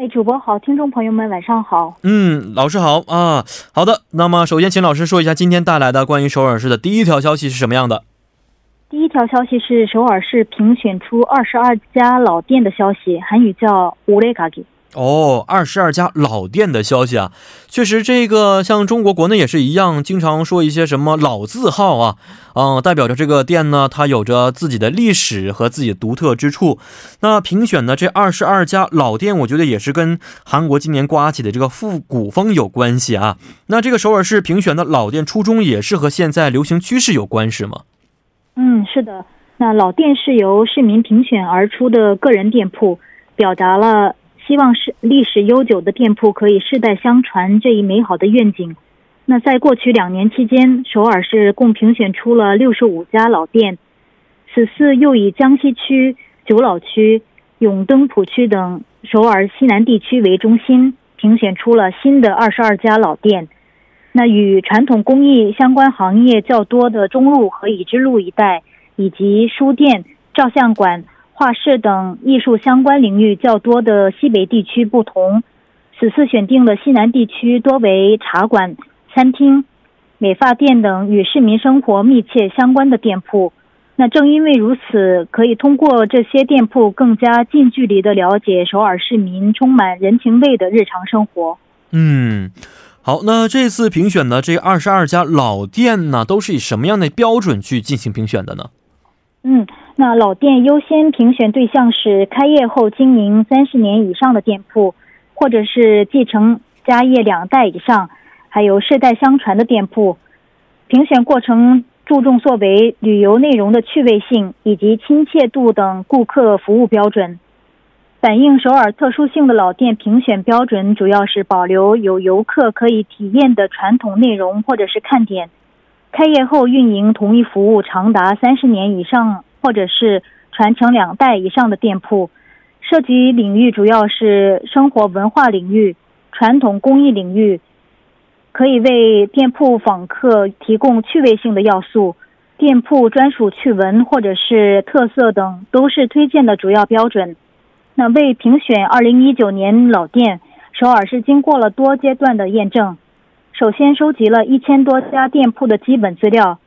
哎，主播好，听众朋友们晚上好。嗯，老师好啊。好的，那么首先请老师说一下今天带来的关于首尔市的第一条消息是什么样的？第一条消息是首尔市评选出二十二家老店的消息，韩语叫“乌雷嘎吉”。哦，二十二家老店的消息啊，确实，这个像中国国内也是一样，经常说一些什么老字号啊，嗯，代表着这个店呢，它有着自己的历史和自己独特之处。那评选的这二十二家老店，我觉得也是跟韩国今年刮起的这个复古风有关系啊。那这个首尔市评选的老店初衷也是和现在流行趋势有关，是吗？嗯，是的。那老店是由市民评选而出的个人店铺，表达了。希望是历史悠久的店铺可以世代相传这一美好的愿景。那在过去两年期间，首尔市共评选出了六十五家老店。此次又以江西区、九老区、永登浦区等首尔西南地区为中心，评选出了新的二十二家老店。那与传统工艺相关行业较多的中路和已知路一带，以及书店、照相馆。画室等艺术相关领域较多的西北地区不同，此次选定了西南地区多为茶馆、餐厅、美发店等与市民生活密切相关的店铺。那正因为如此，可以通过这些店铺更加近距离的了解首尔市民充满人情味的日常生活。嗯，好，那这次评选的这二十二家老店呢，都是以什么样的标准去进行评选的呢？嗯。那老店优先评选对象是开业后经营三十年以上的店铺，或者是继承家业两代以上，还有世代相传的店铺。评选过程注重作为旅游内容的趣味性以及亲切度等顾客服务标准。反映首尔特殊性的老店评选标准主要是保留有游客可以体验的传统内容或者是看点。开业后运营同一服务长达三十年以上。或者是传承两代以上的店铺，涉及领域主要是生活文化领域、传统工艺领域，可以为店铺访客提供趣味性的要素。店铺专属趣闻或者是特色等都是推荐的主要标准。那为评选二零一九年老店，首尔是经过了多阶段的验证。首先收集了一千多家店铺的基本资料。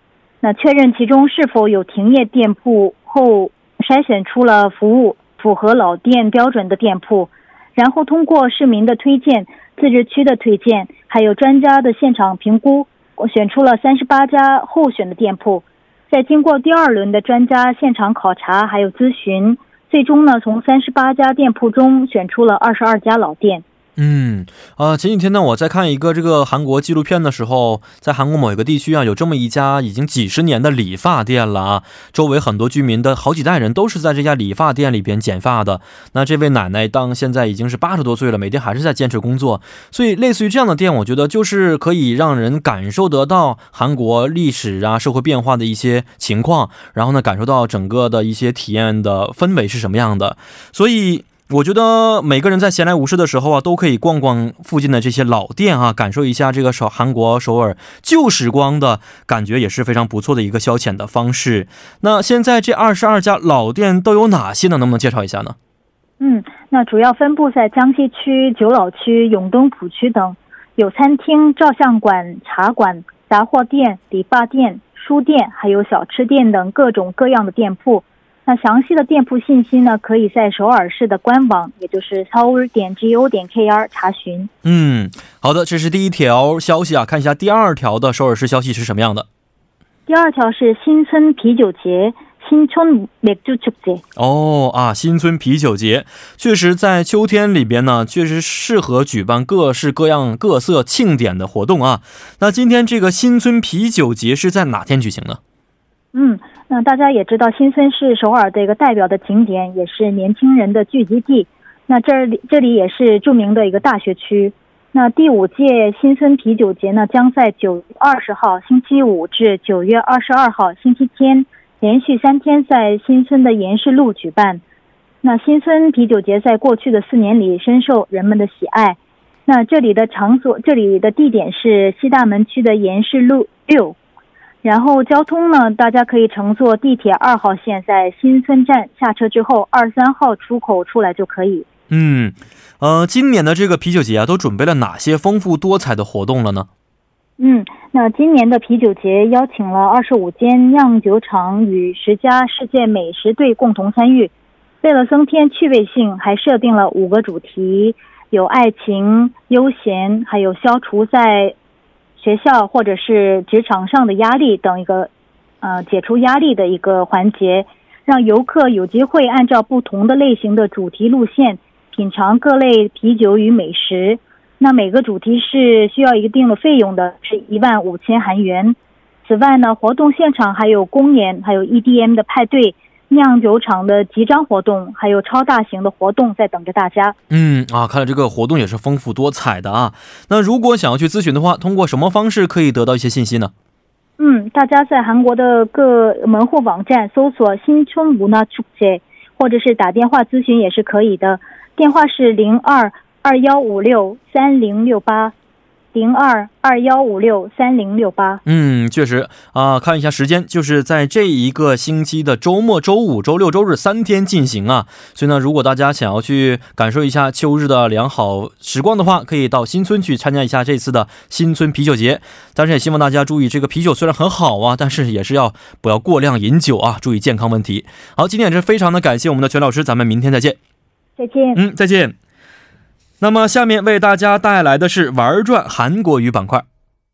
那确认其中是否有停业店铺后，筛选出了服务符合老店标准的店铺，然后通过市民的推荐、自治区的推荐，还有专家的现场评估，选出了三十八家候选的店铺。在经过第二轮的专家现场考察还有咨询，最终呢，从三十八家店铺中选出了二十二家老店。嗯啊，前几天呢，我在看一个这个韩国纪录片的时候，在韩国某一个地区啊，有这么一家已经几十年的理发店了啊，周围很多居民的好几代人都是在这家理发店里边剪发的。那这位奶奶当现在已经是八十多岁了，每天还是在坚持工作。所以类似于这样的店，我觉得就是可以让人感受得到韩国历史啊、社会变化的一些情况，然后呢，感受到整个的一些体验的氛围是什么样的。所以。我觉得每个人在闲来无事的时候啊，都可以逛逛附近的这些老店啊，感受一下这个首韩国首尔旧时光的感觉，也是非常不错的一个消遣的方式。那现在这二十二家老店都有哪些呢？能不能介绍一下呢？嗯，那主要分布在江西区、九老区、永登浦区等，有餐厅、照相馆、茶馆、杂货店、理发店、书店，还有小吃店等各种各样的店铺。那详细的店铺信息呢？可以在首尔市的官网，也就是 seoul 点 go 点 kr 查询。嗯，好的，这是第一条消息啊。看一下第二条的首尔市消息是什么样的。第二条是新村啤酒节，新春맥주축 제。 哦啊，新村啤酒节，确实在秋天里边呢，确实适合举办各式各样各色庆典的活动啊。那今天这个新村啤酒节是在哪天举行呢？嗯。 那大家也知道，新村是首尔的一个代表的景点，也是年轻人的聚集地。那这里这里也是著名的一个大学区。那第五届新村啤酒节呢，将在九月二十号星期五至九月二十二号星期天，连续三天在新村的延世路举办。那新村啤酒节在过去的四年里深受人们的喜爱。那这里的场所，这里的地点是西大门区的延世路六。然后交通呢，大家可以乘坐地铁二号线，在新村站下车之后，二三号出口出来就可以。嗯，呃，今年的这个啤酒节啊，都准备了哪些丰富多彩的活动了呢？嗯，那今年的啤酒节邀请了二十五间酿酒厂与十家世界美食队共同参与。为了增添趣味性，还设定了五个主题，有爱情、悠闲，还有消除在学校或者是职场上的压力等一个呃解除压力的一个环节，让游客有机会按照不同的类型的主题路线。品尝各类啤酒与美食，那每个主题是需要一定的费用的，是一万五千韩元。此外呢，活动现场还有公演，还有 EDM 的派对、酿酒厂的集章活动，还有超大型的活动在等着大家。嗯啊，看来这个活动也是丰富多彩的啊。那如果想要去咨询的话，通过什么方式可以得到一些信息呢？嗯，大家在韩国的各门户网站搜索“新春无那축제”，或者是打电话咨询也是可以的。电话是零二二幺五六三零六八，零二二幺五六三零六八。嗯，确实啊，看一下时间，就是在这一个星期的周末，周五、周六、周日三天进行啊。所以呢，如果大家想要去感受一下秋日的良好时光的话，可以到新村去参加一下这次的新村啤酒节。但是也希望大家注意，这个啤酒虽然很好啊，但是也是要不要过量饮酒啊，注意健康问题。好，今天也是非常的感谢我们的全老师，咱们明天再见。再见。嗯，再见。那么，下面为大家带来的是玩转韩国语板块。